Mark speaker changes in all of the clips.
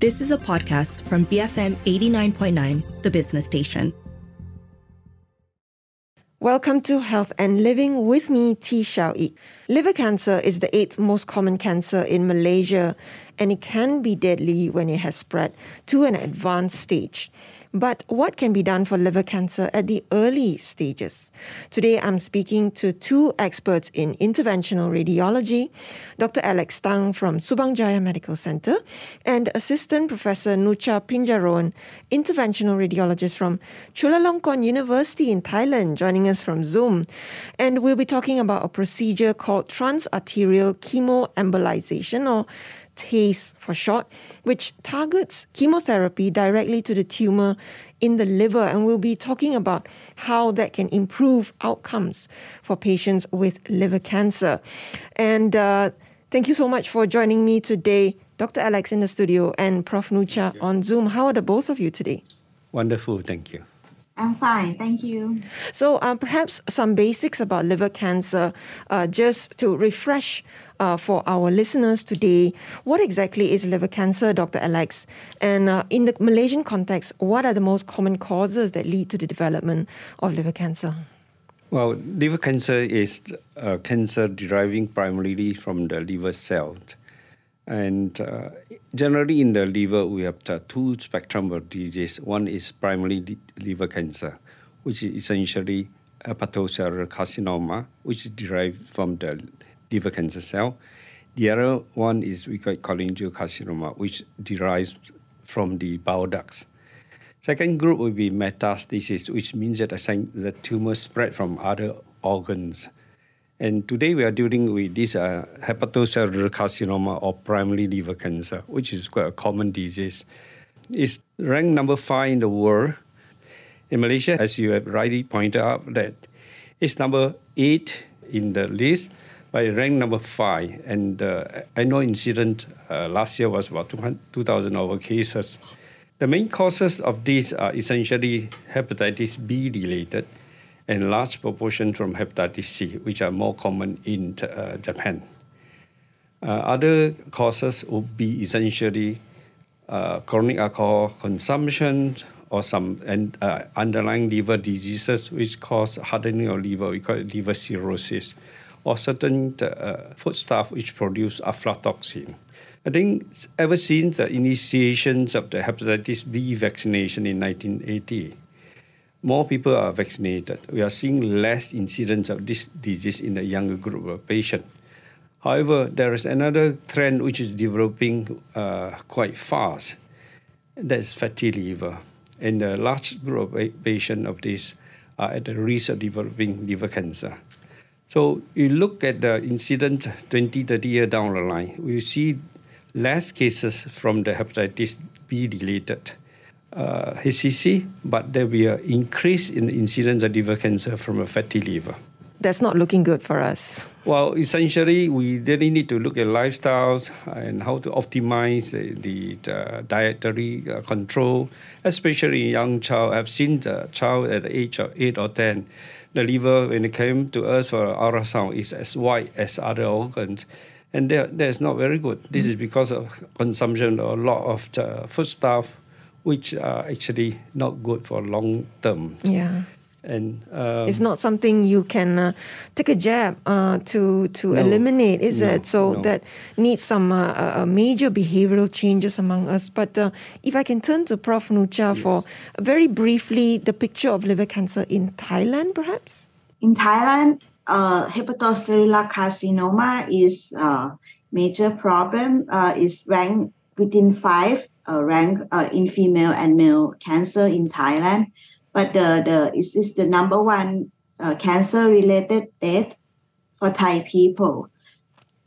Speaker 1: This is a podcast from BFM 89.9, the business station.
Speaker 2: Welcome to Health and Living with me, T. Xiao Yi. Liver cancer is the eighth most common cancer in Malaysia, and it can be deadly when it has spread to an advanced stage. But what can be done for liver cancer at the early stages? Today, I'm speaking to two experts in interventional radiology Dr. Alex Tang from Subang Jaya Medical Center and Assistant Professor Nucha Pinjaroen, interventional radiologist from Chulalongkorn University in Thailand, joining us from Zoom. And we'll be talking about a procedure called transarterial chemoembolization or TACE for short, which targets chemotherapy directly to the tumor in the liver. And we'll be talking about how that can improve outcomes for patients with liver cancer. And uh, thank you so much for joining me today, Dr. Alex in the studio and Prof. Nucha on Zoom. How are the both of you today?
Speaker 3: Wonderful, thank you.
Speaker 4: I'm fine, thank you.
Speaker 2: So, uh, perhaps some basics about liver cancer, uh, just to refresh uh, for our listeners today. What exactly is liver cancer, Dr. Alex? And uh, in the Malaysian context, what are the most common causes that lead to the development of liver cancer?
Speaker 3: Well, liver cancer is a cancer deriving primarily from the liver cells. And uh, generally in the liver, we have the two spectrum of disease. One is primarily liver cancer, which is essentially hepatocellular carcinoma, which is derived from the liver cancer cell. The other one is we call it cholangiocarcinoma, which derives from the bile ducts. Second group will be metastasis, which means that the tumor spread from other organs and today we are dealing with this uh, hepatocellular carcinoma or primary liver cancer, which is quite a common disease. It's ranked number five in the world. In Malaysia, as you have rightly pointed out, that it's number eight in the list, it ranked number five. And uh, annual incident uh, last year was about 2,000 over cases. The main causes of these are essentially hepatitis B related and large proportion from hepatitis C, which are more common in uh, Japan. Uh, other causes would be essentially uh, chronic alcohol consumption or some and, uh, underlying liver diseases which cause hardening of liver, we call it liver cirrhosis, or certain uh, foodstuff which produce aflatoxin. I think ever since the initiations of the hepatitis B vaccination in 1980, more people are vaccinated, we are seeing less incidence of this disease in the younger group of patients. However, there is another trend which is developing uh, quite fast. That's fatty liver. And a large group of patients of this are at the risk of developing liver cancer. So you look at the incidence 20, 30 years down the line, we see less cases from the hepatitis B related uh, HCC, but there will be an increase in incidence of liver cancer from a fatty liver.
Speaker 2: That's not looking good for us.
Speaker 3: Well, essentially, we really need to look at lifestyles and how to optimize the, the, the dietary uh, control, especially in young child. I've seen the child at the age of 8 or 10. The liver, when it came to us for ultrasound, is as white as other organs. And that, that's not very good. This mm-hmm. is because of consumption of a lot of the food stuff, which are actually not good for long term.
Speaker 2: Yeah.
Speaker 3: And
Speaker 2: um, it's not something you can uh, take a jab uh, to to no, eliminate, is no, it? So no. that needs some uh, uh, major behavioral changes among us. But uh, if I can turn to Prof. Nucha yes. for very briefly the picture of liver cancer in Thailand, perhaps.
Speaker 4: In Thailand, uh, hepatocellular carcinoma is a major problem. is ranked within five uh, rank uh, in female and male cancer in Thailand, but the the is this the number one uh, cancer related death for Thai people.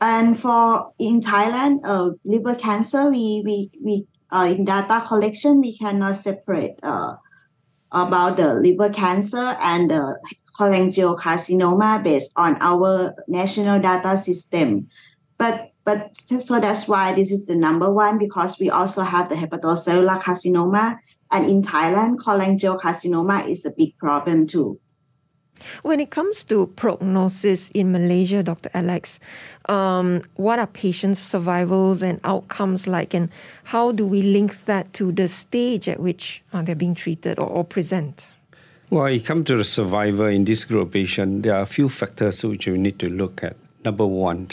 Speaker 4: And for in Thailand, uh, liver cancer, we we we uh, in data collection we cannot separate uh, about the liver cancer and the cholangiocarcinoma based on our national data system. But but so that's why this is the number one because we also have the hepatocellular carcinoma. And in Thailand, cholangiocarcinoma is a big problem too.
Speaker 2: When it comes to prognosis in Malaysia, Dr. Alex, um, what are patients' survivals and outcomes like, and how do we link that to the stage at which uh, they're being treated or, or present?
Speaker 3: Well, you come to the survivor in this group of patients, there are a few factors which we need to look at. Number one,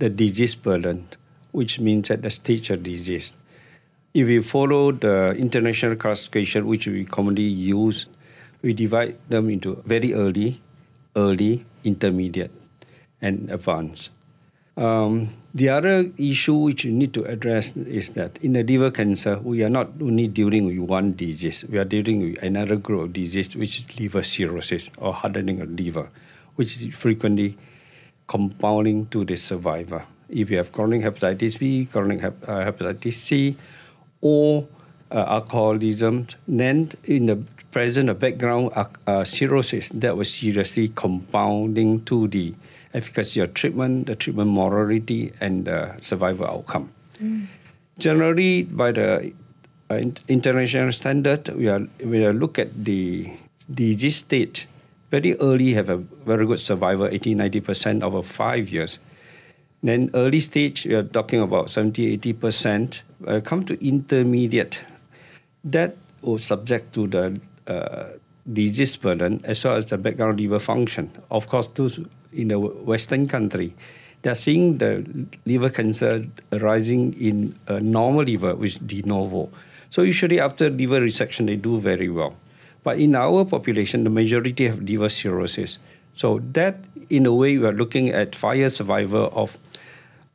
Speaker 3: the disease burden, which means at the stage of disease. If you follow the international classification, which we commonly use, we divide them into very early, early, intermediate, and advanced. Um, the other issue which you need to address is that in the liver cancer, we are not only dealing with one disease, we are dealing with another group of disease, which is liver cirrhosis or hardening of liver, which is frequently compounding to the survivor. If you have chronic hepatitis B, chronic hep- uh, hepatitis C, or uh, alcoholism, then in the present of background uh, uh, cirrhosis that was seriously compounding to the efficacy of treatment, the treatment morality, and the survival outcome. Mm. Generally, by the uh, international standard, we are we are look at the disease state very early have a very good survival, 80 90% over five years. Then early stage, we are talking about 70 80%. Uh, come to intermediate, that was subject to the uh, disease burden as well as the background liver function. Of course, those in the Western country, they are seeing the liver cancer arising in a normal liver, which is de novo. So usually after liver resection, they do very well. But in our population, the majority have liver cirrhosis. So that, in a way, we are looking at fire survival of,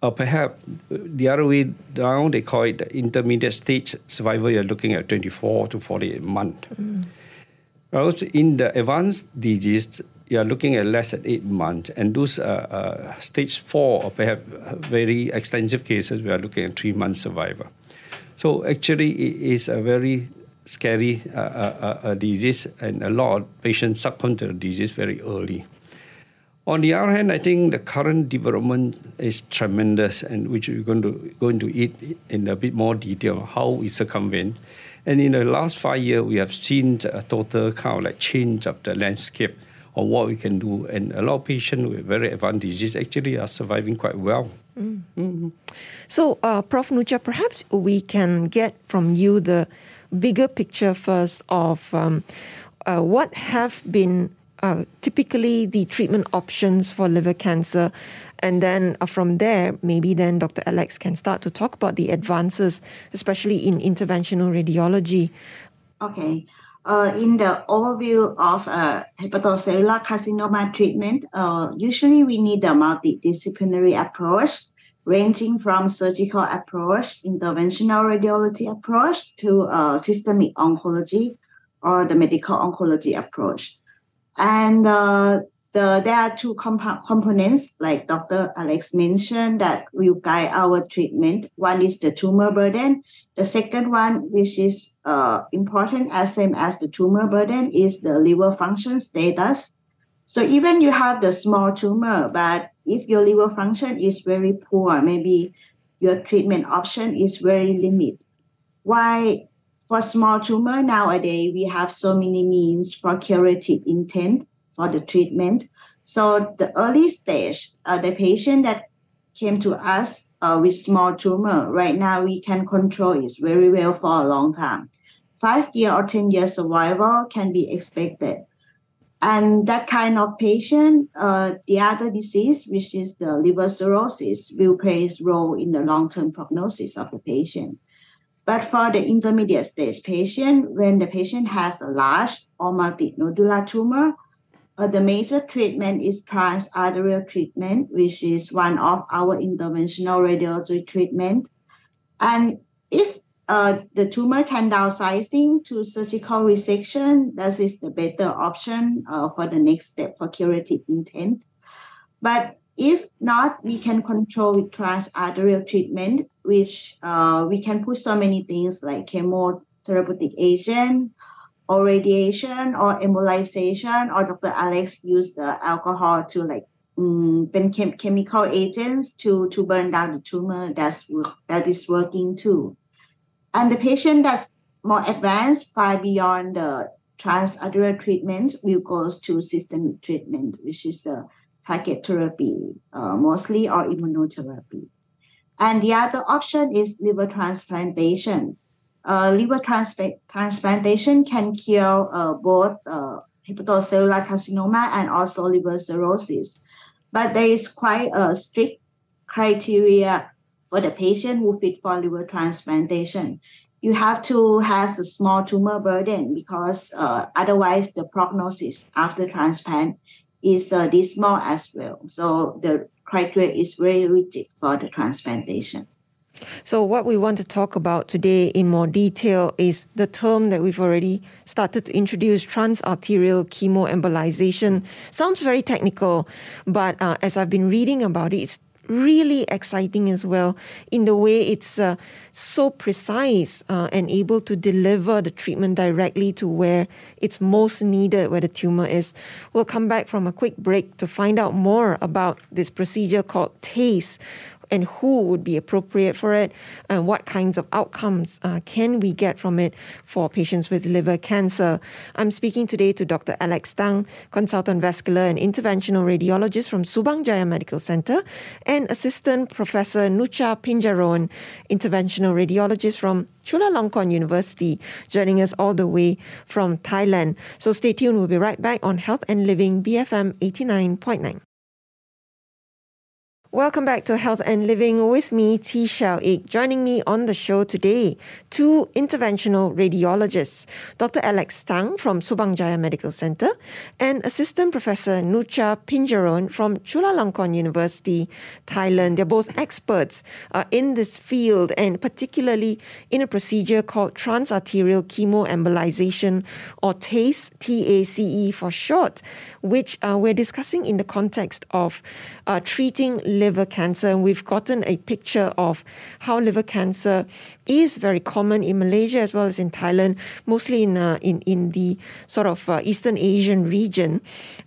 Speaker 3: uh, perhaps the other way down, they call it the intermediate stage survival. You're looking at 24 to 48 months. Mm. Also, in the advanced disease, you are looking at less than eight months, and those uh, uh, stage four or perhaps very extensive cases, we are looking at three months survival. So actually, it is a very scary uh, uh, uh, disease, and a lot of patients succumb to the disease very early. On the other hand, I think the current development is tremendous, and which we're going to go into it in a bit more detail how we circumvent. And in the last five years, we have seen a total kind of like change of the landscape on what we can do. And a lot of patients with very advanced disease actually are surviving quite well. Mm.
Speaker 2: Mm-hmm. So, uh, Prof. Nucha, perhaps we can get from you the bigger picture first of um, uh, what have been uh, typically the treatment options for liver cancer. And then uh, from there, maybe then Dr. Alex can start to talk about the advances, especially in interventional radiology.
Speaker 4: Okay. Uh, in the overview of uh, hepatocellular carcinoma treatment, uh, usually we need a multidisciplinary approach ranging from surgical approach, interventional radiology approach to uh, systemic oncology or the medical oncology approach. And uh, the, there are two comp- components, like Dr. Alex mentioned, that will guide our treatment. One is the tumor burden. The second one, which is uh, important as same as the tumor burden, is the liver function status. So even you have the small tumor, but if your liver function is very poor, maybe your treatment option is very limited. Why for small tumor nowadays we have so many means for curative intent for the treatment. So the early stage, uh, the patient that came to us uh, with small tumor, right now we can control it very well for a long time. Five year or 10 year survival can be expected. And that kind of patient, uh, the other disease, which is the liver cirrhosis, will play a role in the long-term prognosis of the patient. But for the intermediate stage patient, when the patient has a large or multinodular tumor, uh, the major treatment is transarterial treatment, which is one of our interventional radiology treatment. And if uh, the tumor can downsizing to surgical resection. That is the better option uh, for the next step for curative intent. But if not, we can control with transarterial treatment, which uh, we can put so many things like chemotherapeutic agent or radiation or embolization, or Dr. Alex used the alcohol to like um, chem- chemical agents to, to burn down the tumor. That's that is working too. And the patient that's more advanced, far beyond the transarterial treatment will go to systemic treatment, which is the target therapy, uh, mostly or immunotherapy. And the other option is liver transplantation. Uh, liver transp- transplantation can cure uh, both uh, hepatocellular carcinoma and also liver cirrhosis. But there is quite a strict criteria for the patient who fit for liver transplantation. You have to have a small tumor burden because uh, otherwise the prognosis after transplant is uh, dismal as well. So the criteria is very rigid for the transplantation.
Speaker 2: So, what we want to talk about today in more detail is the term that we've already started to introduce transarterial chemoembolization. Sounds very technical, but uh, as I've been reading about it, it's really exciting as well in the way it's uh, so precise uh, and able to deliver the treatment directly to where it's most needed, where the tumor is. We'll come back from a quick break to find out more about this procedure called TACE, and who would be appropriate for it and what kinds of outcomes uh, can we get from it for patients with liver cancer. I'm speaking today to Dr. Alex Tang, consultant vascular and interventional radiologist from Subang Jaya Medical Center, and assistant professor Nucha Pinjaroen, interventional radiologist from Chulalongkorn University, joining us all the way from Thailand. So stay tuned, we'll be right back on Health and Living BFM 89.9. Welcome back to Health and Living with me, T. Xiao Ik. Joining me on the show today, two interventional radiologists, Dr. Alex Tang from Subang Jaya Medical Center and Assistant Professor Nucha Pinjaroen from Chulalongkorn University, Thailand. They're both experts uh, in this field and particularly in a procedure called transarterial chemoembolization or TACE, T-A-C-E for short, which uh, we're discussing in the context of uh, treating liver cancer. And we've gotten a picture of how liver cancer is very common in Malaysia as well as in Thailand, mostly in uh, in in the sort of uh, Eastern Asian region,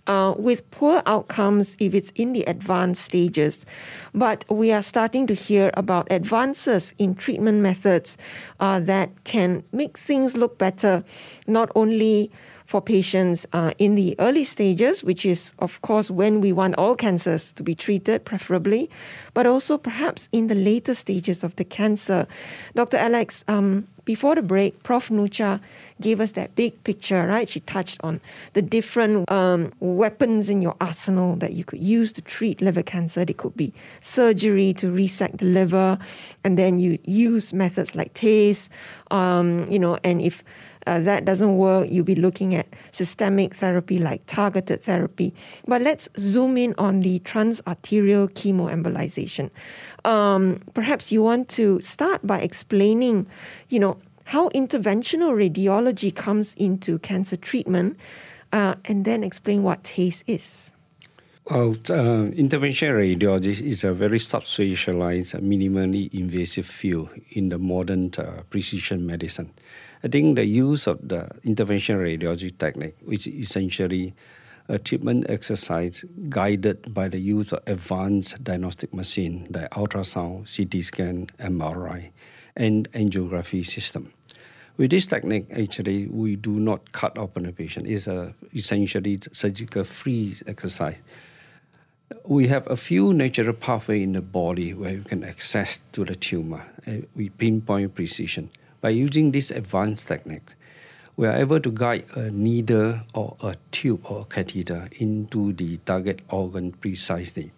Speaker 2: uh, with poor outcomes if it's in the advanced stages. But we are starting to hear about advances in treatment methods uh, that can make things look better, not only for patients uh, in the early stages, which is, of course, when we want all cancers to be treated, preferably, but also perhaps in the later stages of the cancer. Dr. Alex, um, before the break, Prof. Nucha gave us that big picture, right? She touched on the different um, weapons in your arsenal that you could use to treat liver cancer. They could be surgery to resect the liver, and then you use methods like TACE, um, you know, and if uh, that doesn't work, you'll be looking at systemic therapy like targeted therapy. But let's zoom in on the transarterial chemoembolization. Um, perhaps you want to start by explaining, you know, how interventional radiology comes into cancer treatment, uh, and then explain what TACE is.
Speaker 3: Well, uh, interventional radiology is a very subspecialized, minimally invasive field in the modern uh, precision medicine. I think the use of the interventional radiology technique, which is essentially a treatment exercise guided by the use of advanced diagnostic machine like ultrasound, CT scan, MRI, and angiography system. With this technique, actually, we do not cut open a patient. It's a essentially surgical free exercise. We have a few natural pathways in the body where we can access to the tumor. We pinpoint precision. By using this advanced technique, we are able to guide a needle or a tube or a catheter into the target organ precisely.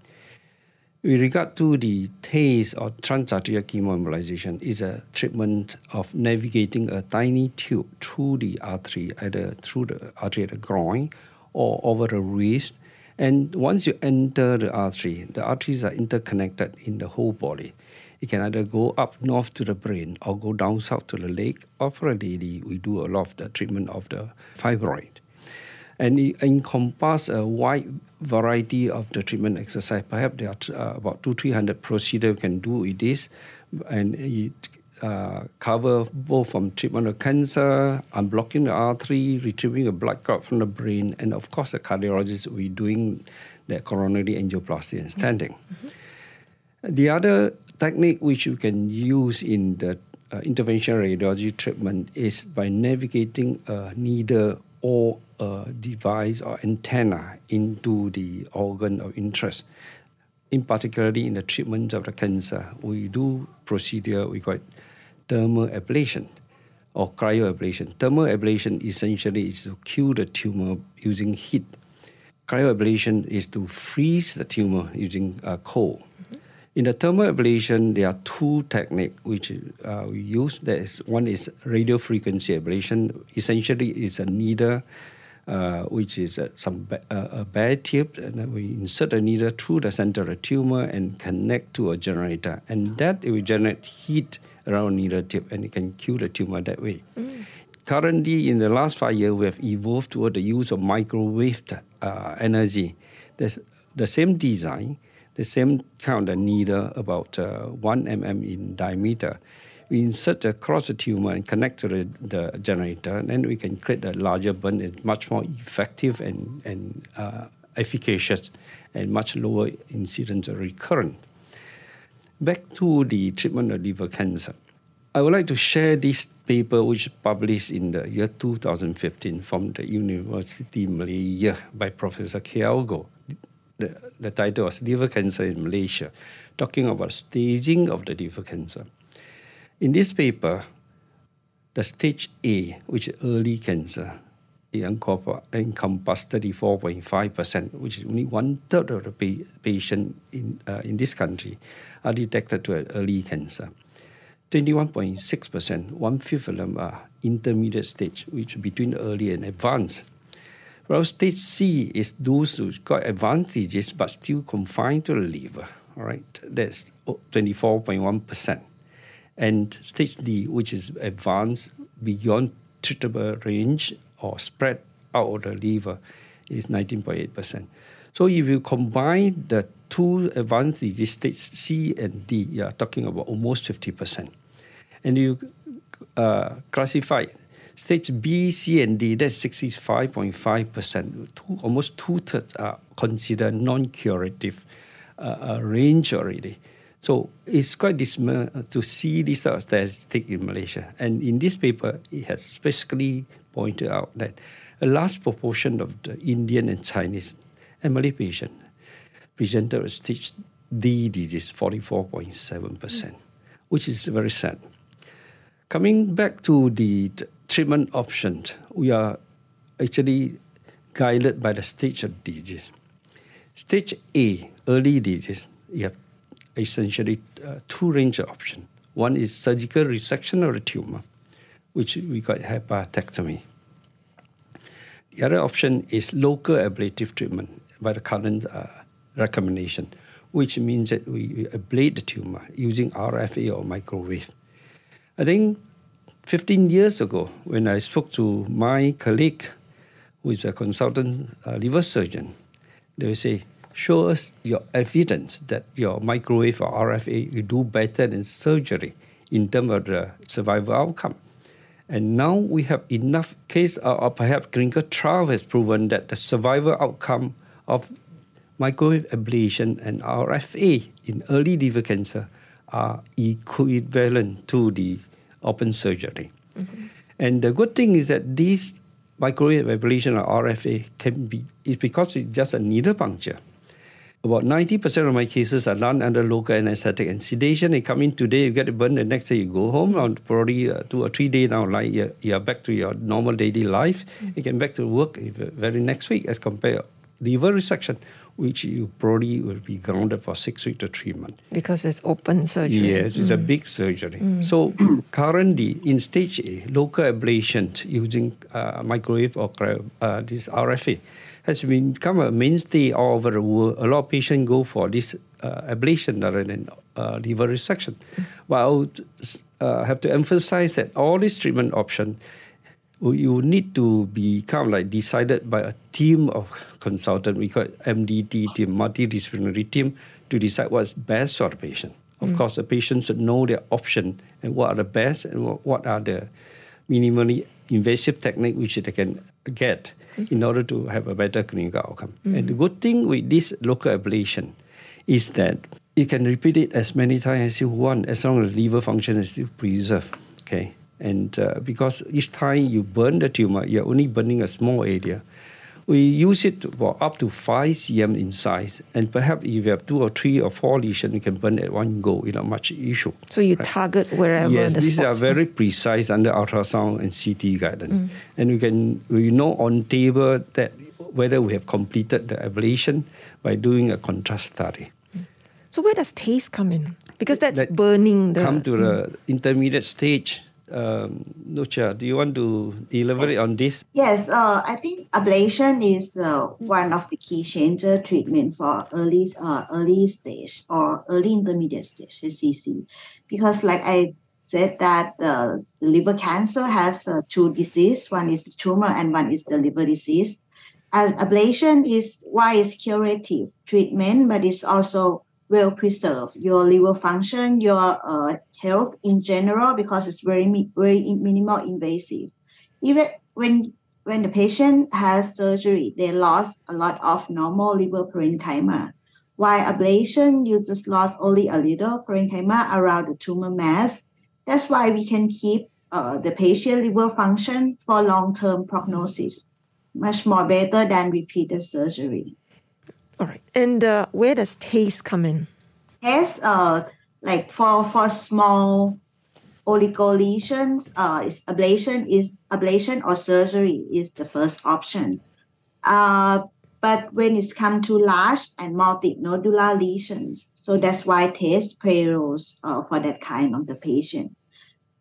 Speaker 3: With regard to the TACE or transarterial chemoembolization, is a treatment of navigating a tiny tube through the artery, either through the artery at the groin or over the wrist. And once you enter the artery, the arteries are interconnected in the whole body. It can either go up north to the brain or go down south to the leg. Or for a lady, we do a lot of the treatment of the fibroid. And it encompasses a wide variety of the treatment exercise. Perhaps there are uh, about two, three hundred procedures we can do with this. And it uh, cover both from treatment of cancer, unblocking the artery, retrieving a blood clot from the brain, and of course the cardiologist we doing the coronary angioplasty and stenting. Mm-hmm. The other technique which you can use in the uh, interventional radiology treatment is by navigating a needle or a device or antenna into the organ of interest. In particularly in the treatment of the cancer, we do procedure we call it thermal ablation or cryoablation. Thermal ablation essentially is to kill the tumor using heat. Cryoablation is to freeze the tumor using uh, coal. Mm-hmm. In the thermal ablation, there are two techniques which uh, we use. There is one is radio frequency ablation. Essentially, it's a needle uh, which is uh, some ba- uh, a bare tube, and then we insert a needle through the center of the tumor and connect to a generator, and that it will generate heat around needle tip, and it can kill the tumor that way. Mm. Currently, in the last five years, we have evolved toward the use of microwave uh, energy. There's the same design, the same kind of needle, about uh, 1 mm in diameter. We insert across the tumor and connect to the, the generator, and then we can create a larger burn. It's much more effective and, and uh, efficacious and much lower incidence of recurrence. Back to the treatment of liver cancer. I would like to share this paper which published in the year 2015 from the University Malaysia by Professor Kialgo the, the title was Liver Cancer in Malaysia, talking about staging of the liver cancer. In this paper, the stage A, which is early cancer, it encompassed 34.5%, which is only one third of the pa- patient in, uh, in this country are detected to have early cancer. 21.6%, one fifth of them are intermediate stage, which between early and advanced. Well, stage C is those who got advantages but still confined to the liver. All right, that's 24.1%. And stage D, which is advanced beyond treatable range or spread out of the liver, is 19.8%. So if you combine the two advanced disease stage C and D, you are talking about almost 50%. And you uh, classify Stage B, C, and D, that's 65.5%. Two, almost two thirds are considered non curative uh, uh, range already. So it's quite dismal to see this sort of statistic in Malaysia. And in this paper, it has specifically pointed out that a large proportion of the Indian and Chinese and Malay patients presented with stage D disease, 44.7%, mm. which is very sad. Coming back to the treatment options, we are actually guided by the stage of disease. Stage A, early disease, you have essentially uh, two range of options. One is surgical resection of the tumor, which we call hepatectomy. The other option is local ablative treatment by the current uh, recommendation, which means that we ablate the tumor using RFA or microwave. I think 15 years ago, when I spoke to my colleague, who is a consultant uh, liver surgeon, they would say, show us your evidence that your microwave or RFA will do better than surgery in terms of the survival outcome. And now we have enough case or perhaps clinical trial has proven that the survival outcome of microwave ablation and RFA in early liver cancer are equivalent to the open surgery. Mm-hmm. And the good thing is that this microwave ablation or RFA can be, is because it's just a needle puncture. About 90% of my cases are done under local anesthetic and sedation. They come in today, you get a burn, the next day you go home, or probably uh, two or three days now, like you're, you're back to your normal daily life. Mm-hmm. You can back to work very next week as compared liver resection which you probably will be grounded for six weeks to three months.
Speaker 2: Because it's open surgery.
Speaker 3: Yes, it's mm. a big surgery. Mm. So currently in stage A, local ablation using uh, microwave or uh, this RFA has become a mainstay all over the world. A lot of patients go for this uh, ablation rather than uh, liver resection. Mm. But I would uh, have to emphasize that all these treatment options you need to be kind of like decided by a team of consultants. We call it MDT team, multidisciplinary team, to decide what's best for the patient. Of mm. course, the patient should know their option and what are the best and what are the minimally invasive technique which they can get mm. in order to have a better clinical outcome. Mm. And the good thing with this local ablation is that you can repeat it as many times as you want as long as the liver function is still preserved. Okay And uh, because each time you burn the tumor, you're only burning a small area. We use it for up to 5 cm in size. And perhaps if you have two or three or four lesions, you can burn at one go without much issue.
Speaker 2: So you right? target wherever
Speaker 3: yes,
Speaker 2: the
Speaker 3: these
Speaker 2: spots
Speaker 3: are very precise under ultrasound and CT guidance. Mm. And we can we know on table that whether we have completed the ablation by doing a contrast study.
Speaker 2: So where does TACE come in? Because that's that burning the...
Speaker 3: Come to the mm. intermediate stage. Um, Nucha, do you want to elaborate on this?
Speaker 4: Yes, uh, I think ablation is uh, one of the key changer treatment for early uh, early stage or early intermediate stage HCC, because like I said that uh, liver cancer has uh, two disease. One is the tumor and one is the liver disease. And ablation is why it's curative treatment, but it's also will preserve your liver function, your uh, health in general, because it's very very minimal invasive. Even when when the patient has surgery, they lost a lot of normal liver parenchyma. While ablation, you just lost only a little parenchyma around the tumor mass. That's why we can keep uh, the patient liver function for long-term prognosis, much more better than repeated surgery.
Speaker 2: All right. And uh, where does TACE come in?
Speaker 4: TACE, uh, like for for small oligo lesions, uh, is ablation is ablation or surgery is the first option. Uh, but when it's come to large and multinodular lesions, so that's why TACE payloads uh, for that kind of the patient.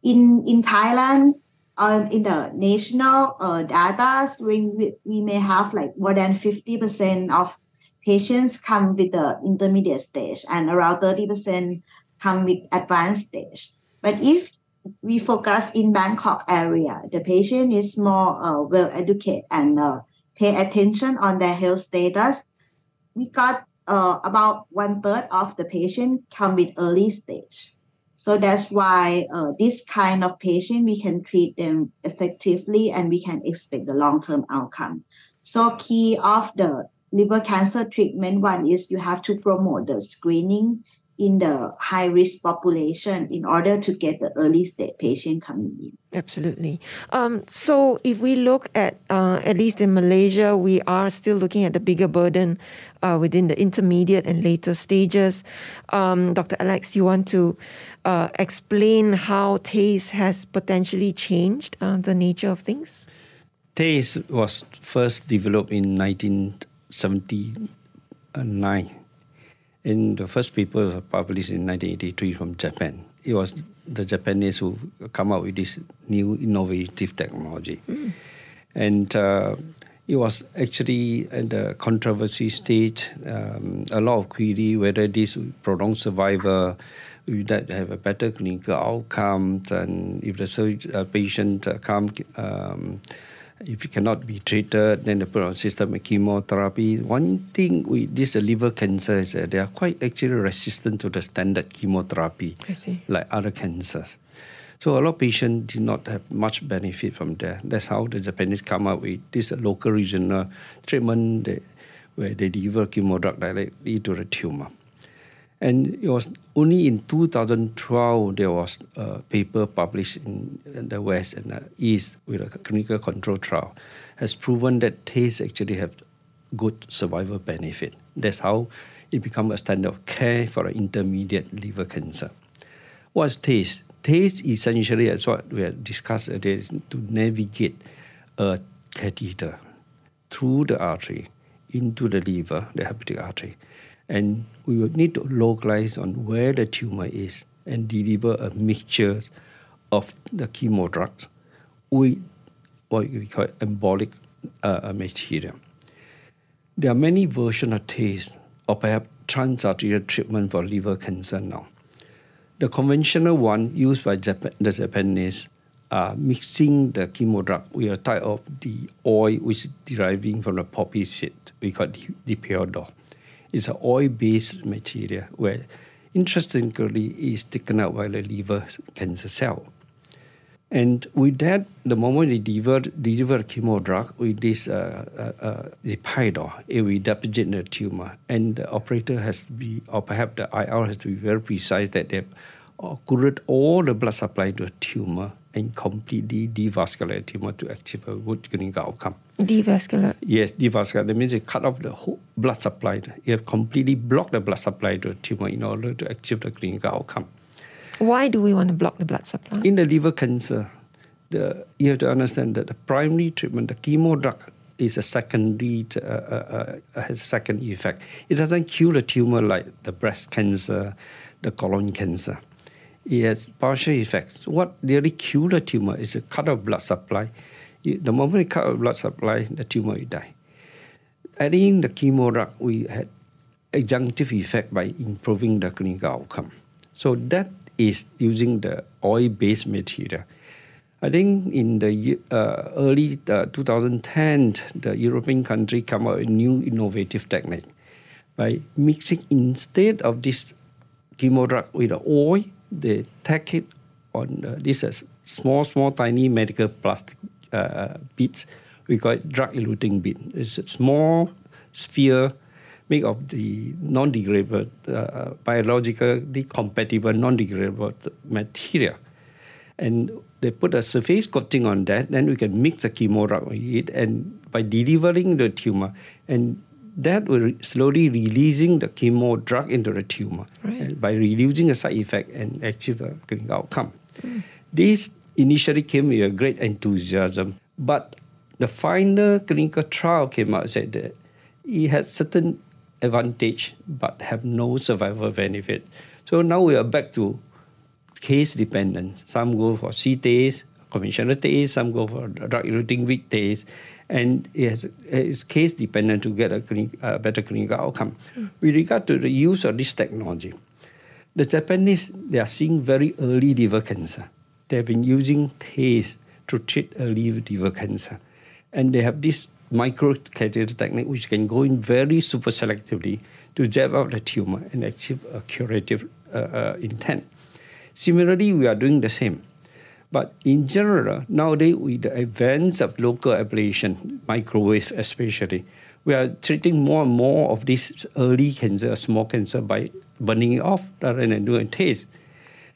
Speaker 4: In in Thailand, uh, in the national uh, data, we, we may have like more than 50% of patients come with the intermediate stage and around 30% come with advanced stage. But if we focus in Bangkok area, the patient is more uh, well educated and uh, pay attention on their health status. We got uh, about one third of the patient come with early stage. So that's why uh, this kind of patient we can treat them effectively and we can expect the long term outcome. So key of the liver cancer treatment, one is you have to promote the screening in the high risk population in order to get the early stage patient coming in.
Speaker 2: Absolutely. Um, so if we look at uh, at least in Malaysia, we are still looking at the bigger burden uh, within the intermediate and later stages. Um, Dr. Alex, you want to uh, explain how TACE has potentially changed uh, the nature of things?
Speaker 3: TACE was first developed in 19 79. And the first paper was published in 1983 from Japan. It was the Japanese who come up with this new innovative technology. Mm. And uh, it was actually at the controversy stage, um, a lot of query whether this prolonged survival will that have a better clinical outcome and if the uh, patient uh, come um, if it cannot be treated, then they put on system of chemotherapy. One thing with this liver cancer is that they are quite actually resistant to the standard chemotherapy, like other cancers. So a lot of patients did not have much benefit from that. That's how the Japanese come up with this local regional treatment that, where they deliver chemo drug directly to the tumor. And it was only in 2012 there was a paper published in, the West and the East with a clinical control trial has proven that TACE actually have good survival benefit. That's how it become a standard of care for intermediate liver cancer. What's TACE? TACE essentially, as what we have discussed earlier, is to navigate a catheter through the artery into the liver, the hepatic artery, and we will need to localize on where the tumor is and deliver a mixture of the chemo drugs with what we call embolic uh, material. There are many versions of TACE or perhaps transarterial treatment for liver cancer now. The conventional one used by the Japanese are mixing the chemo drug with a type of the oil which is deriving from the poppy seed. We call it the, Lipiodol is an oil-based material where, interestingly, is taken out by the liver cancer cell. And with that, the moment they deliver, deliver chemo drug with this uh, uh, uh, the it will deposit the tumor. And the operator has to be, or perhaps the IR has to be very precise that they've occurred all the blood supply to the tumor and completely devasculate the tumor to achieve a good clinical outcome.
Speaker 2: Devascular.
Speaker 3: Yes, devascular. That means you cut off the whole blood supply. You have completely blocked the blood supply to the tumor in order to achieve the clinical outcome.
Speaker 2: Why do we want to block the blood supply?
Speaker 3: In the liver cancer, the, you have to understand that the primary treatment, the chemo drug, is a secondary, uh, uh, uh, has second effect. It doesn't cure the tumor like the breast cancer, the colon cancer. It has partial effects. What really cure the tumor is a cut of blood supply. The moment you cut off blood supply, the tumor will die. Adding the chemo drug, we had adjunctive effect by improving the clinical outcome. So that is using the oil-based material. I think in the uh, early uh, 2010, the European country come up with a new innovative technique by mixing instead of this chemo drug with oil, they tack it on uh, this uh, small, small, tiny medical plastic uh, beads. We call it drug-eluting bead. It's a small sphere made of the non-degradable, uh, biologically compatible, non-degradable material. And they put a surface coating on that, then we can mix the chemo drug with it, and by delivering the tumor, and that will slowly releasing the chemo drug into the tumor
Speaker 2: Right.
Speaker 3: by reducing the side effect and achieve a clinical outcome. Hmm. This initially came with a great enthusiasm, but the final clinical trial came out said that it had certain advantage but have no survival benefit. So now we are back to case dependent. Some go for cTACE, conventional TACE, some go for drug-eluting weak TACE, and it has, it's case dependent to get a clinic, uh, better clinical outcome. With regard to the use of this technology, the Japanese they are seeing very early liver cancer. They have been using TACE to treat early liver cancer, and they have this microcatheter technique which can go in very super selectively to jab out the tumor and achieve a curative uh, uh, intent. Similarly, we are doing the same. But in general, nowadays with the advance of local ablation, microwave especially, we are treating more and more of this early cancer, small cancer, by burning it off rather than doing TACE.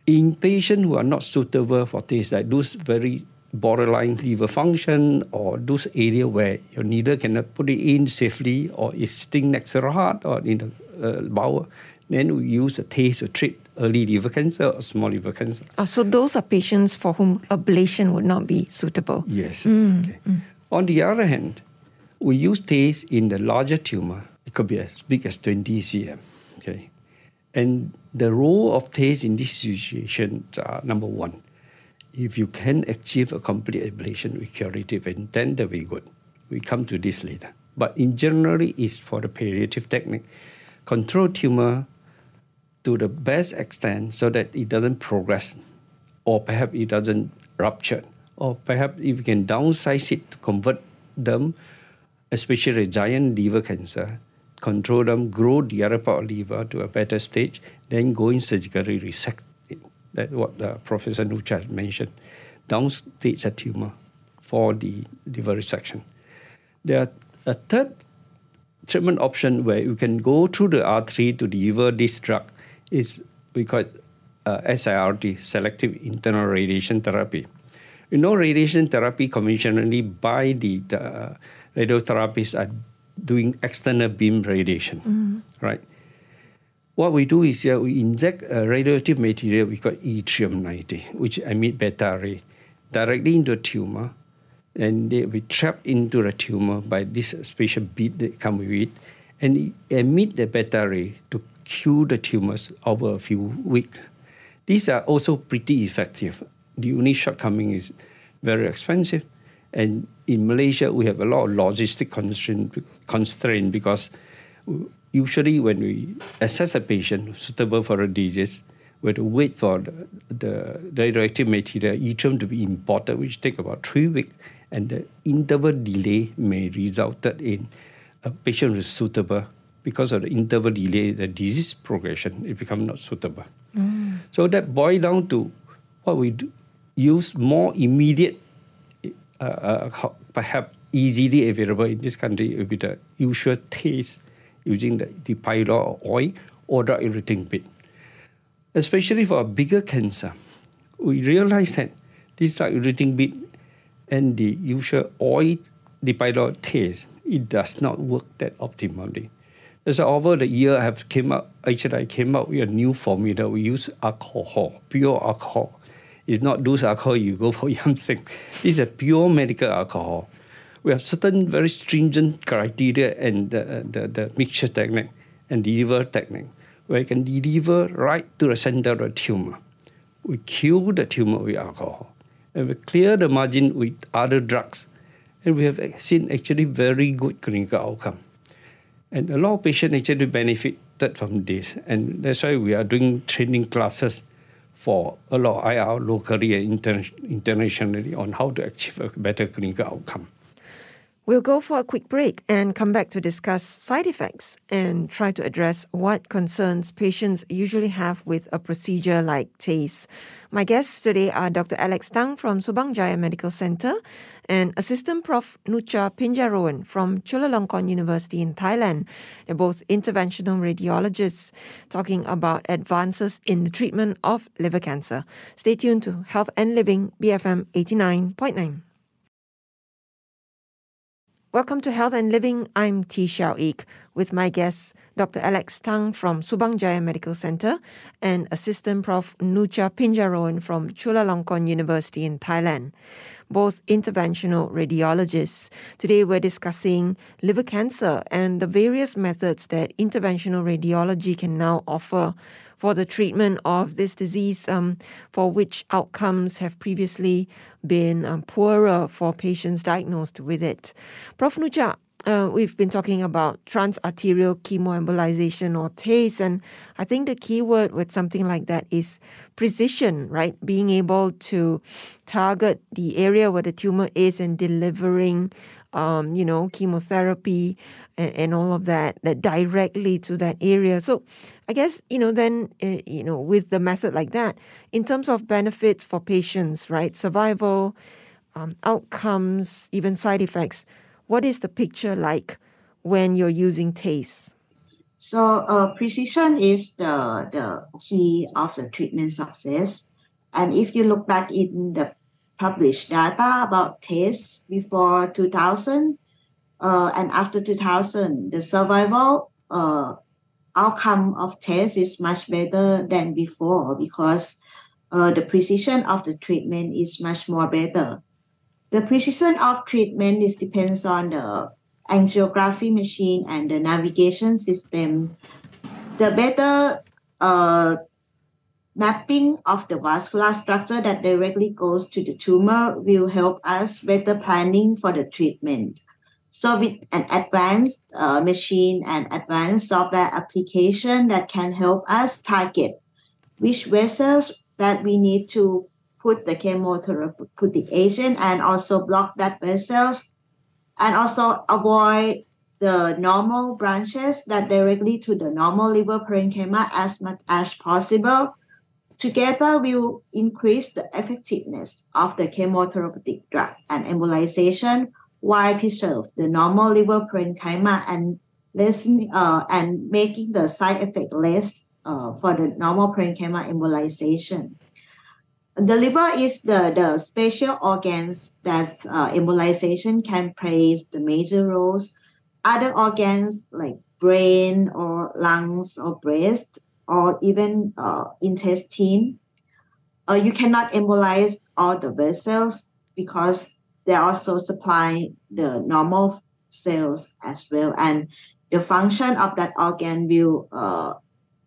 Speaker 3: In patients who are not suitable for TACE, like those very borderline liver function or those area where your needle cannot put it in safely or is sitting next to the heart or in the uh, bowel, then we use the TACE to treat early liver cancer or small liver cancer.
Speaker 2: Oh, so those are patients for whom ablation would not be suitable.
Speaker 3: Yes. Mm, okay. Mm. On the other hand, we use TACE in the larger tumor. It could be as big as 20 cm. Okay. And the role of TACE in this situation are number one, if you can achieve a complete ablation with curative intent, that will be good. We come to this later. But in generally, it's for the palliative technique. Control tumor to the best extent so that it doesn't progress or perhaps it doesn't rupture. Or perhaps if you can downsize it to convert them especially a giant liver cancer control them grow the other part of liver to a better stage then go in surgically resect it that's what uh, professor nucha mentioned. Downstage a tumor for the liver resection. There are a third treatment option where you can go through the artery to deliver this drug is we call it uh, SIRT, selective internal radiation therapy. You know, radiation therapy conventionally by the, the uh, radiotherapists are doing external beam radiation, right? What we do is uh, we inject a radioactive material we call yttrium-90, which emit beta ray, directly into a tumor, and they will trap into the tumor by this special bead that come with it, and emit the beta ray to cure the tumors over a few weeks. These are also pretty effective. The only shortcoming is very expensive, and in Malaysia we have a lot of logistic constraint, constraint because usually when we assess a patient suitable for a disease, we have to wait for the, the radioactive material, yttrium, to be imported, which take about three weeks, and the interval delay may result in a patient who is suitable because of the interval delay, the disease progression, it becomes not suitable. So that boil down to what we do, use more immediate, uh, uh, perhaps easily available in this country it would be the usual TACE using the, the pylor oil or drug-eluting bead. Especially for a bigger cancer, we realize that This drug-eluting bead and the usual oil Lipiodol TACE, it does not work that optimally. So over the year, I have came up. Actually, I came up with a new formula. We use alcohol, pure alcohol. It's not those alcohol you go for Yamseng. It's a pure medical alcohol. We have certain very stringent criteria and the, the, the mixture technique and deliver technique where you can deliver right to the center of the tumor. We kill the tumor with alcohol and we clear the margin with other drugs. And we have seen actually very good clinical outcome. And a lot of patients actually benefited from this. And that's why we are doing training classes for a lot of IR locally and inter- internationally on how to achieve a better clinical outcome.
Speaker 2: We'll go for a quick break and come back to discuss side effects and try to address what concerns patients usually have with a procedure like TACE. My guests today are Dr. Alex Tang from Subang Jaya Medical Center and Assistant Prof. Nucha Pinjaroen from Chulalongkorn University in Thailand. They're both interventional radiologists talking about advances in the treatment of liver cancer. Stay tuned to Health and Living BFM 89.9. Welcome to Health and Living. I'm T. Xiao Ik with my guests, Dr. Alex Tang from Subang Jaya Medical Center and Assistant Prof. Nucha Pinjaroen from Chulalongkorn University in Thailand, both interventional radiologists. Today we're discussing liver cancer and the various methods that interventional radiology can now offer for the treatment of this disease, um, for which outcomes have previously been um, poorer for patients diagnosed with it. Prof. Nucha, uh, we've been talking about transarterial chemoembolization or TACE, and I think the key word with something like that is precision, right? Being able to target the area where the tumor is and delivering, um, you know, chemotherapy and, and all of that, that directly to that area. So, I guess you know then uh, you know with the method like that, in terms of benefits for patients, right? Survival, um, outcomes, even side effects. What is the picture like when you're using TACE?
Speaker 4: So uh, precision is the the key of the treatment success. And if you look back in the published data about TACE before 2000 uh, and after 2000, the survival uh, outcome of TACE is much better than before because uh, the precision of the treatment is much more better. The precision of treatment is depends on the angiography machine and the navigation system. The better uh, mapping of the vascular structure that directly goes to the tumor will help us better planning for the treatment. So with an advanced uh, machine and advanced software application that can help us target which vessels that we need to put the chemotherapeutic agent and also block that vessels and also avoid the normal branches that directly to the normal liver parenchyma as much as possible. Together we will increase the effectiveness of the chemotherapeutic drug and embolization while preserve the normal liver parenchyma and lessen uh, and making the side effect less uh, for the normal parenchyma embolization. The liver is the, the special organs that uh, embolization can play the major roles. Other organs like brain or lungs or breast or even uh, intestine, uh, you cannot embolize all the vessels because they also supply the normal cells as well. And the function of that organ will uh,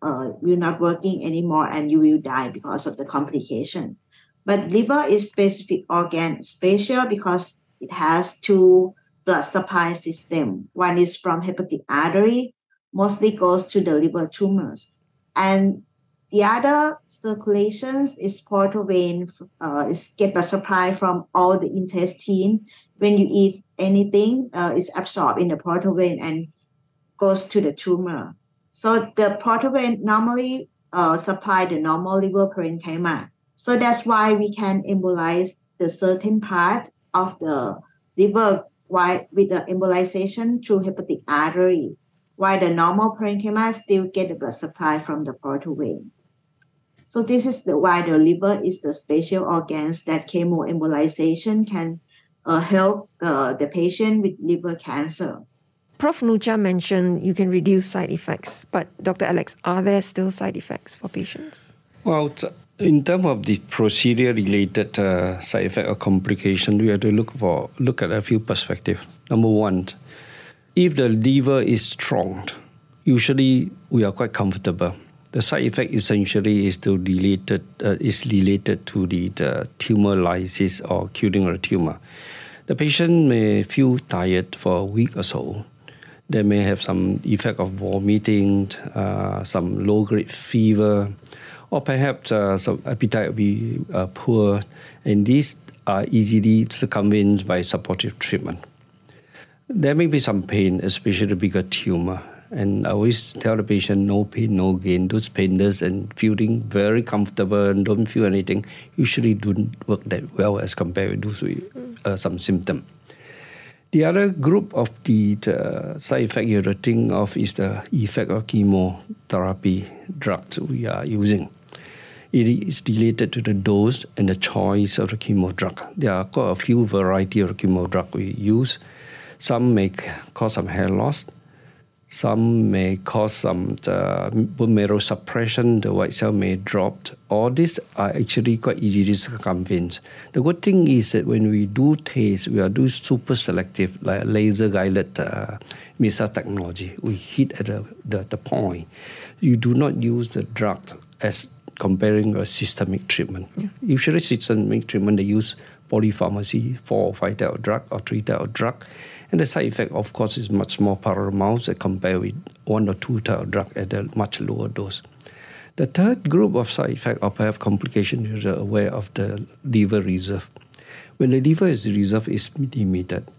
Speaker 4: uh, will not working anymore and you will die because of the complication. But liver is specific organ special because it has two blood supply system. One is from hepatic artery mostly goes to the liver tumors and the other circulations is portal vein uh, is get a supply from all the intestine. When you eat anything, uh, it's absorbed in the portal vein and goes to the tumor. So the portal vein normally uh, supply the normal liver parenchyma. So that's why we can embolize the certain part of the liver with the embolization through hepatic artery, while the normal parenchyma still get the blood supply from the portal vein. So this is the, why the liver is the special organs that chemoembolization can uh, help uh, the patient with liver cancer.
Speaker 2: Prof. Nucha mentioned you can reduce side effects, but Dr. Alex, are there still side effects for patients?
Speaker 3: Well, in terms of the procedure-related uh, side effect or complication, we have to look for look at a few perspectives. Number one, if the liver is strong, usually we are quite comfortable. The side effect essentially is to related uh, is related to the, the tumor lysis or killing of the tumor. The patient may feel tired for a week or so they may have some effect of vomiting, uh, some low grade fever, or perhaps uh, some appetite will be uh, poor, and these are easily circumvented by supportive treatment. There may be some pain, especially the bigger tumor. And I always tell the patient, no pain, no gain. Those painless and feeling very comfortable and don't feel anything usually don't work that well as compared with those with uh, some symptom. The other group of the, side effect you're thinking of is the effect of chemotherapy drugs we are using. It is related to the dose and the choice of the chemo drug. There are quite a few variety of chemo drug we use. Some may cause some hair loss, some may cause some uh, bone marrow suppression, the white cell may drop. All these are actually quite easy to circumvent. The good thing is that when we do TACE, we are doing super selective, like laser guided uh, missile technology. We hit at the, the, the point. You do not use the drug as comparing a systemic treatment. Yeah. Usually systemic treatment, they use polypharmacy, four or five type of drug or three type of drug and the side effect, of course, is much more paramount compared with one or two type of drug at a much lower dose. The third group of side effect or perhaps complication is aware of the liver reserve. When the liver is reserve is limited,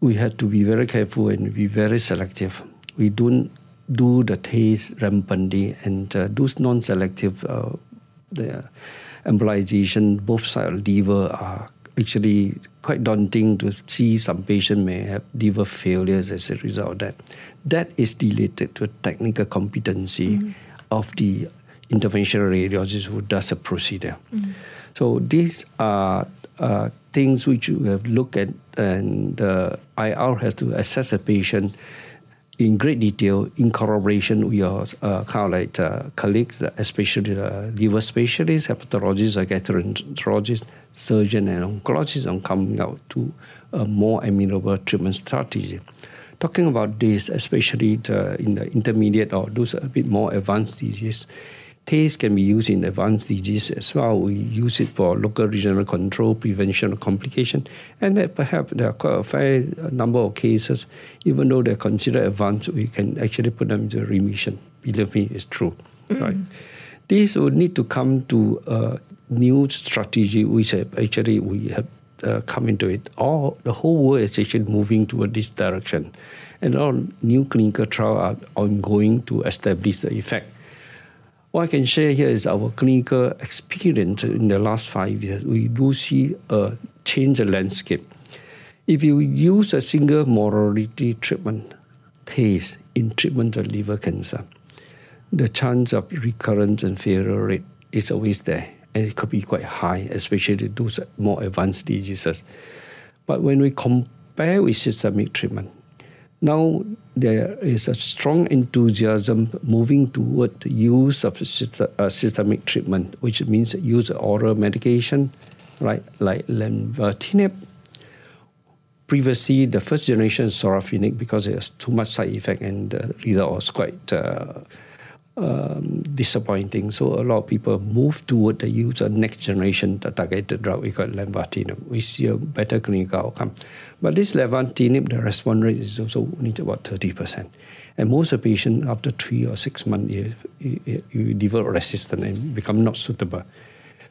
Speaker 3: we have to be very careful and be very selective. We don't do the TACE rampantly and uh, those non-selective uh, the embolization, both side of liver are actually quite daunting to see some patient may have liver failures as a result of that. That is related to technical competency mm-hmm. of the interventional radiologist who does a procedure. Mm-hmm. So these are uh, things which you have looked at, and the IR has to assess a patient in great detail in collaboration with your uh, kind of like uh, colleagues, especially the liver specialists, hepatologists, gastroenterologists, surgeon, and oncologists on coming out to a more amenable treatment strategy. Talking about this, especially the, in the intermediate or those a bit more advanced disease, TACE can be used in advanced disease as well. We use it for local regional control, prevention of complication, and perhaps there are quite a fair number of cases, even though they're considered advanced, we can actually put them into remission. Believe me, it's true. Mm. Right? This would need to come to a new strategy, which actually we have uh, come into it. All the whole world is actually moving toward this direction, and all new clinical trials are ongoing to establish the effect what I can share here is our clinical experience in the last five years. We do see a change in landscape. If you use a single modality treatment TACE in treatment of liver cancer, the chance of recurrence and failure rate is always there, and it could be quite high, especially those more advanced diseases. But when we compare with systemic treatment, now there is a strong enthusiasm moving toward the use of uh, systemic treatment, which means use oral medication, right, like lenvatinib. Previously, the first generation sorafenib, because it has too much side effect and the result was quite uh, um, disappointing. So a lot of people move toward the use of next generation targeted drug, we call lenvatinib. We see a better clinical outcome. But this lenvatinib, the response rate is also only about 30%. And most of the patients, after three or six months, you, you, you develop resistance and become not suitable.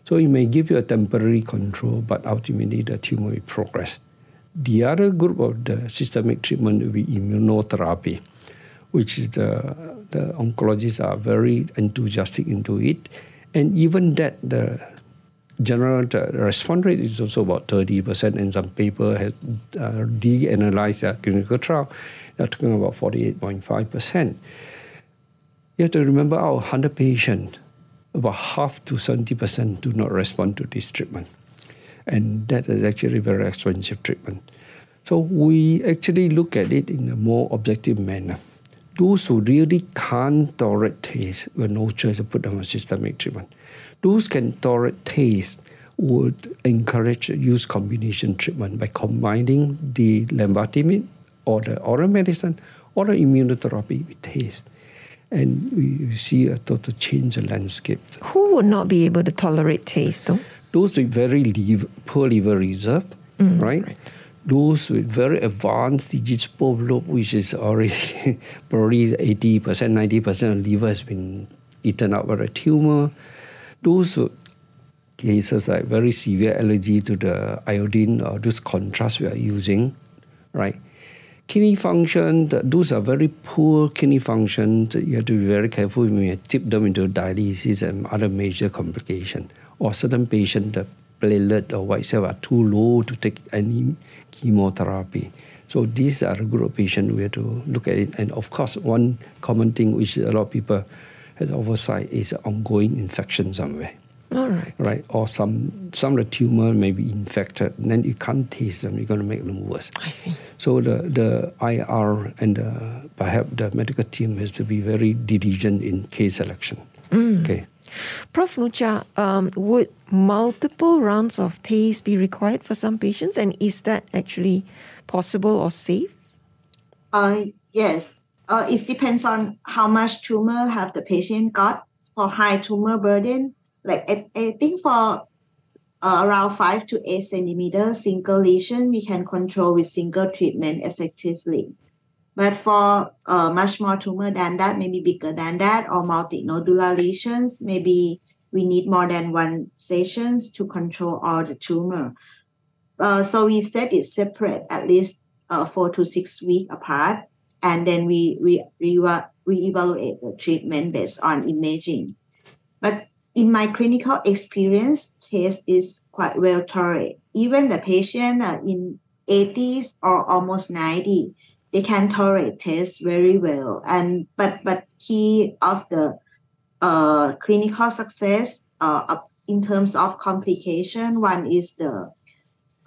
Speaker 3: So it may give you a temporary control, but ultimately the tumor will progress. The other group of the systemic treatment will be immunotherapy which is the, the oncologists are very enthusiastic into it. And even that, the general the response rate is also about 30%, and some paper has uh, de-analyzed the clinical trial. They're talking about 48.5%. You have to remember our 100 patients, about half to 70% do not respond to this treatment. And that is actually very expensive treatment. So we actually look at it in a more objective manner. Those who really can't tolerate TACE, we no choice to put them on systemic treatment. Those can tolerate TACE would encourage use combination treatment by combining the lenvatinib or the oral medicine or the immunotherapy with TACE. And we see a total change in landscape.
Speaker 2: Who would not be able to tolerate TACE though?
Speaker 3: Those with very liver, poor liver reserve, mm, right? right? Those with very advanced digital lobe, which is already probably 80%, 90% of liver has been eaten up by a tumor. Those cases like very severe allergy to the iodine or those contrast we are using, right? Kidney function, those are very poor kidney functions. You have to be very careful when you tip them into dialysis and other major complications. Or certain patients, the platelet or white cell are too low to take any chemotherapy. So these are a group of patients we have to look at it. And of course, one common thing which a lot of people has oversight is ongoing infection somewhere.
Speaker 2: All right.
Speaker 3: Right. Or some some of the tumor may be infected, and then you can't TACE them. You're going to make them worse.
Speaker 2: I see.
Speaker 3: So the the IR and the, perhaps the medical team has to be very diligent in case selection. Mm. Okay.
Speaker 2: Prof. Nucha, um, would multiple rounds of TACE be required for some patients, and is that actually possible or safe?
Speaker 4: Uh, yes. Uh, it depends on how much tumor have the patient got. For high tumor burden, like I, I think for uh, around five to eight centimeters single lesion, we can control with single treatment effectively. But for uh, much more tumor than that, maybe bigger than that, or multinodular lesions, maybe we need more than one sessions to control all the tumor. Uh, so we set it separate, at least uh, four to six weeks apart, and then we we we, we evaluate the treatment based on imaging. But in my clinical experience, TACE is quite well tolerated. Even the patient uh, in 80s or almost 90, they can tolerate TACE very well. And but but key of the uh, clinical success uh, in terms of complication, one is the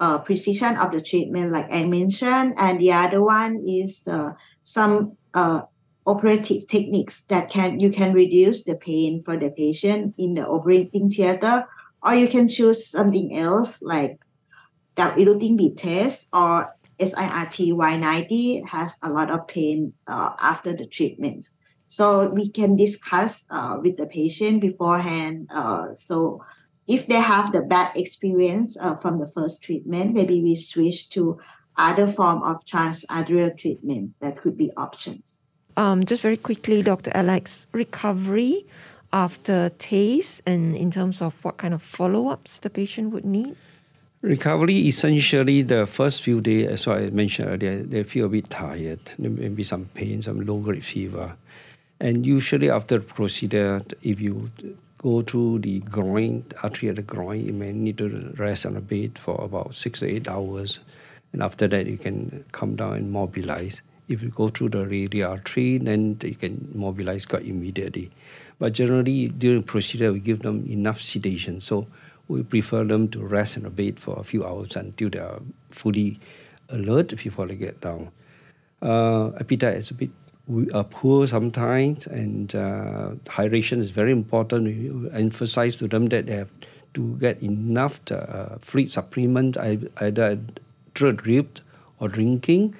Speaker 4: uh, precision of the treatment, like I mentioned, and the other one is uh, some uh, operative techniques that can you can reduce the pain for the patient in the operating theater, or you can choose something else like drug-eluting bead TACE or SIRT Y90 has a lot of pain uh, after the treatment. So we can discuss uh, with the patient beforehand. Uh, so if they have the bad experience uh, from the first treatment, maybe we switch to other form of transarterial treatment that could be options
Speaker 2: um, just very quickly, Dr. Alex, recovery after TACE and in terms of what kind of follow ups the patient would need?
Speaker 3: Recovery essentially the first few days, as I mentioned earlier, they feel a bit tired, there may be some pain, some low grade fever. And usually after the procedure, if you go through the groin, artery at the groin, you may need to rest on a bed for about six or eight hours. And after that, you can come down and mobilize. If you go through the radial artery, then you can mobilize quite immediately. But generally, during procedure, we give them enough sedation. So we prefer them to rest in a bed for a few hours until they are fully alert before they get down. Uh, appetite is a bit uh, poor sometimes, and uh, hydration is very important. We emphasize to them that they have to get enough uh, fluid supplement, either through drip or drinking,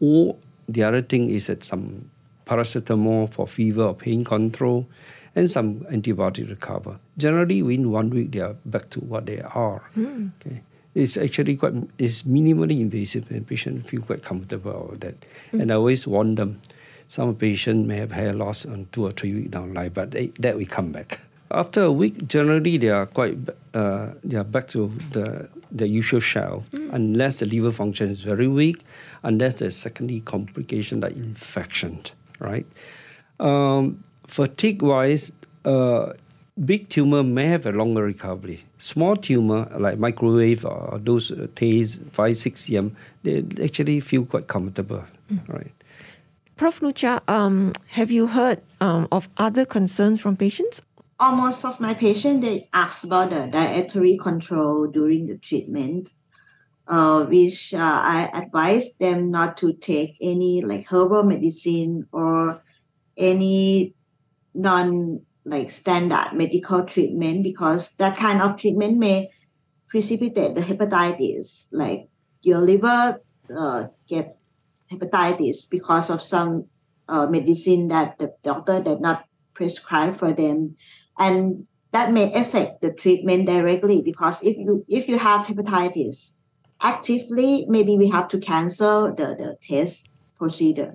Speaker 3: or the other thing is that some paracetamol for fever or pain control and some antibiotic recover. Generally, within one week, they are back to what they are. Mm. Okay. It's actually quite it's minimally invasive and patients feel quite comfortable with that. Mm. And I always warn them, some patients may have hair loss on two or three weeks down the line, but they, that will come back. After a week, generally they are quite uh, they are back to the the usual shell, mm. unless the liver function is very weak, unless there's secondary complication like infection, right? Um, fatigue wise, uh, big tumor may have a longer recovery. Small tumor like microwave or those uh, TACE 5, 6 cm, they actually feel quite comfortable, mm. right?
Speaker 2: Prof. Nucha, um, have you heard um, of other concerns from patients?
Speaker 4: almost of my patients they ask about the dietary control during the treatment, uh, which uh, I advise them not to take any like herbal medicine or any non like standard medical treatment because that kind of treatment may precipitate the hepatitis. Like your liver uh, get hepatitis because of some uh, medicine that the doctor did not prescribe for them and that may affect the treatment directly because if you if you have hepatitis actively maybe we have to cancel the, the TACE procedure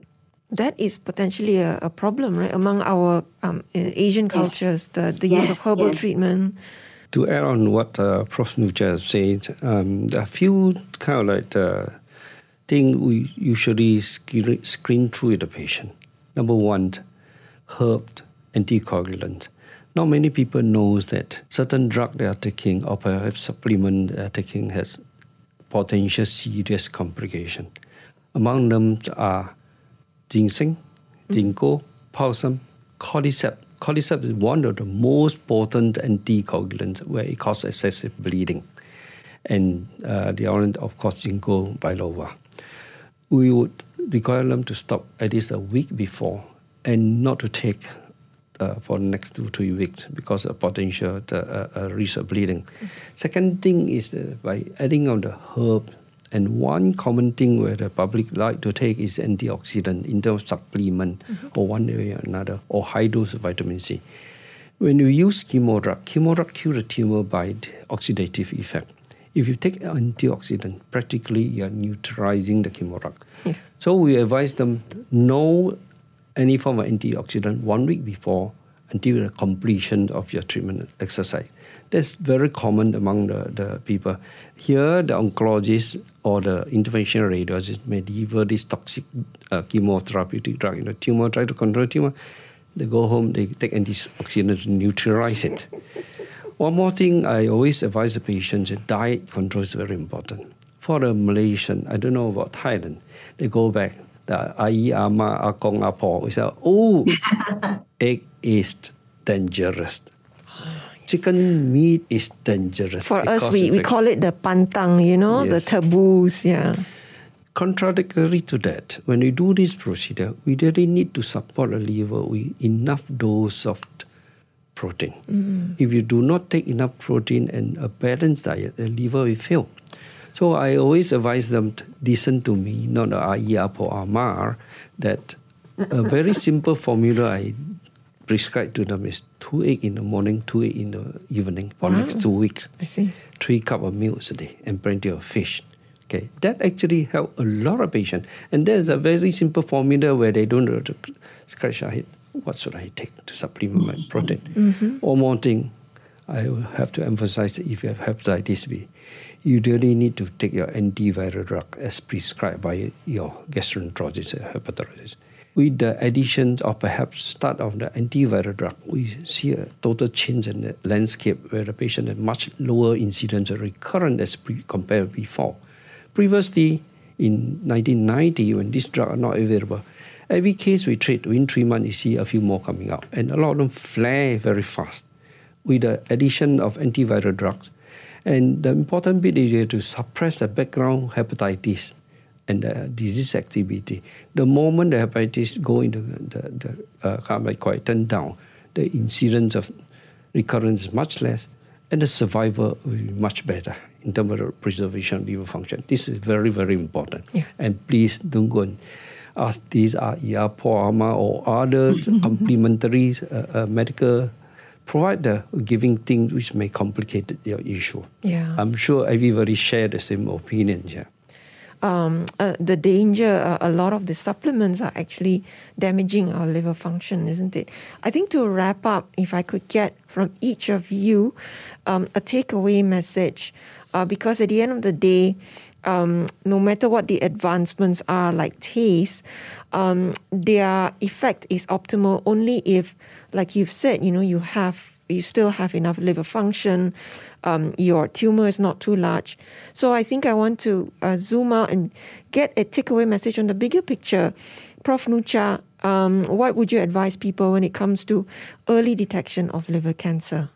Speaker 2: that is potentially a, a problem right among our um, asian cultures the, the yes, use of herbal yes. treatment
Speaker 3: to add on what uh, Prof. Nucha said, um, a few kind of like uh, things we usually screen through with the patient. Number one, herb anticoagulant. Not many people knows that certain drug they are taking or perhaps supplement they are taking has potential serious complication. Among them are ginseng, ginkgo, balsam, cordyceps. Cordyceps is one of the most potent anticoagulants where it causes excessive bleeding. And uh, the other, of course, ginkgo biloba. We would require them to stop at least a week before and not to take uh, for the next two three weeks because of potential uh, uh, risk of bleeding. Mm-hmm. Second thing is by adding on the herb. And one common thing where the public like to take is antioxidant in terms of supplement mm-hmm. or one way or another, or high dose of vitamin C. When you use chemo drug, chemo drug cure the tumor by the oxidative effect. If you take antioxidant, practically you are neutralizing the chemo drug. Yeah. So we advise them no any form of antioxidant one week before until the completion of your treatment exercise. That's very common among the, the people. Here, the oncologist or the interventional radiologist may deliver this toxic uh, chemotherapeutic drug in the tumor, try to control the tumor. They go home, they take antioxidant to neutralize it. One more thing I always advise the patients diet control is very important. For the Malaysian, I don't know about Thailand, they go back, the ai, ama, akong, apo, we say, oh, egg is dangerous. Chicken meat is dangerous.
Speaker 2: For us, we, we call it the pantang, you know, yes. the taboos, yeah.
Speaker 3: Contradictory to that, when we do this procedure, we really need to support the liver with enough dose of protein. Mm. If you do not take enough protein and a balanced diet, the liver will fail. So I always advise them to listen to me, not the IEAP or AMAR, that a very simple formula I prescribe to them is two egg in the morning, two egg in the evening for wow. next two weeks.
Speaker 2: I see.
Speaker 3: Three cup of milk a day and plenty of fish. Okay, that actually help a lot of patients. And there's a very simple formula where they don't have to scratch their head. What should I take to supplement my protein? Mm-hmm. One more thing, I have to emphasize that if you have hepatitis B, you really need to take your antiviral drug as prescribed by your gastroenterologist or hepatologist. With the addition or perhaps start of the antiviral drug, we see a total change in the landscape where the patient has much lower incidence of recurrent as pre- compared before. Previously, in 1990, when this drug are not available, every case we treat within three months, you see a few more coming out, and a lot of them flare very fast. With the addition of antiviral drugs, and the important bit is to suppress the background hepatitis and the disease activity. The moment the hepatitis go into the, the uh, like quieten down, the incidence of recurrence is much less, and the survival will be much better in terms of the preservation of liver function. This is very, very important. Yeah. And please don't go and ask these are ER, or other complementary uh, uh, medical provide the giving things which may complicate your issue.
Speaker 2: Yeah.
Speaker 3: I'm sure everybody share the same opinion. Yeah.
Speaker 2: Um, uh, the danger, uh, a lot of the supplements are actually damaging our liver function, isn't it? I think to wrap up, if I could get from each of you um, a takeaway message, uh, because at the end of the day, um, no matter what the advancements are, like TACE, um, their effect is optimal only if, like you've said, you know, you have you still have enough liver function, um, your tumor is not too large. So I think I want to uh, zoom out and get a takeaway message on the bigger picture. Prof. Nucha, Um, what would you advise people when it comes to early detection of liver cancer?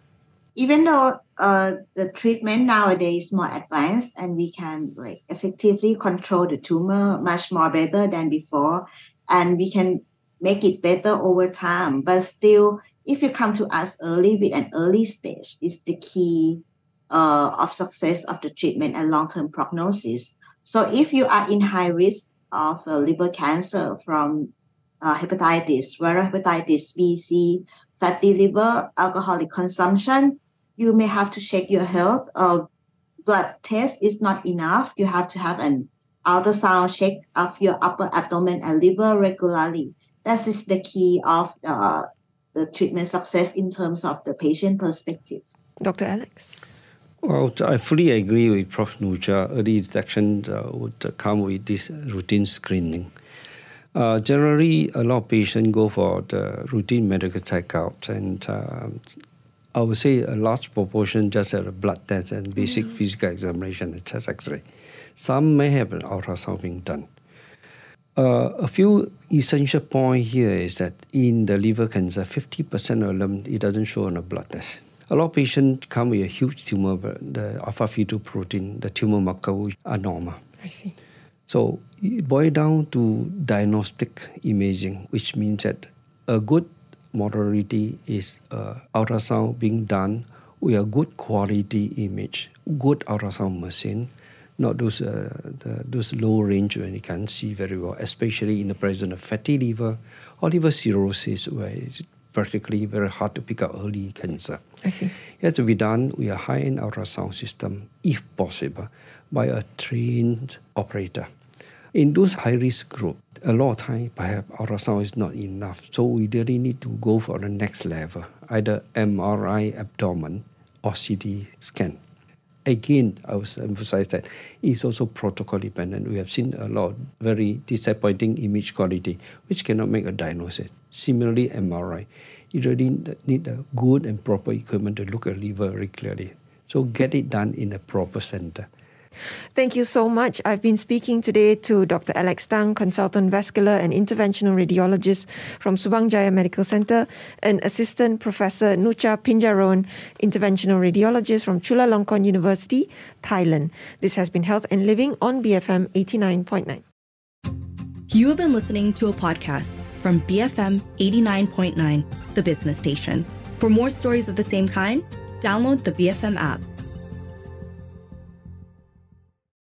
Speaker 4: Even though uh, the treatment nowadays is more advanced and we can like effectively control the tumor much more better than before, and we can make it better over time. But still, if you come to us early with an early stage, is the key uh, of success of the treatment and long-term prognosis. So if you are in high risk of uh, liver cancer from uh, hepatitis, viral hepatitis B, C, fatty liver, alcoholic consumption, you may have to check your health. Uh, blood test is not enough. You have to have an ultrasound check of your upper abdomen and liver regularly. That is the key of uh, the treatment success in terms of the patient perspective.
Speaker 2: Dr. Alex?
Speaker 3: Well, I fully agree with Prof. Nucha. Early detection uh, would come with this routine screening. Uh, generally, a lot of patients go for the routine medical checkup, and uh, I would say a large proportion just have a blood test and basic mm-hmm. physical examination and chest X-ray. Some may have an ultrasound being done. Uh, a few essential point here is that in the liver cancer, 50% of them, it doesn't show on a blood test. A lot of patients come with a huge tumor, but the alpha fetoprotein, the tumor marker, are normal.
Speaker 2: I see.
Speaker 3: So it boils down to diagnostic imaging, which means that a good modality is uh, ultrasound being done with a good quality image, good ultrasound machine, not those uh, the, those low range when you can't see very well, especially in the presence of fatty liver or liver cirrhosis, where it's practically very hard to pick up early cancer.
Speaker 2: I see.
Speaker 3: It has to be done with a high-end ultrasound system, if possible, by a trained operator. In those high-risk group, a lot of time perhaps ultrasound is not enough. So we really need to go for the next level, either MRI abdomen or CT scan. Again, I will emphasize that it's also protocol dependent. We have seen a lot very disappointing image quality, which cannot make a diagnosis. Similarly, MRI, you really need a good and proper equipment to look at liver very clearly. So get it done in a proper center.
Speaker 2: Thank you so much. I've been speaking today to Dr. Alex Tang, consultant vascular and interventional radiologist from Subang Jaya Medical Center, and Assistant Professor Nucha Pinjaroen, interventional radiologist from Chulalongkorn University, Thailand. This has been Health and Living on BFM 89.9.
Speaker 1: You have been listening to a podcast from BFM 89.9, the business station. For more stories of the same kind, download the BFM app.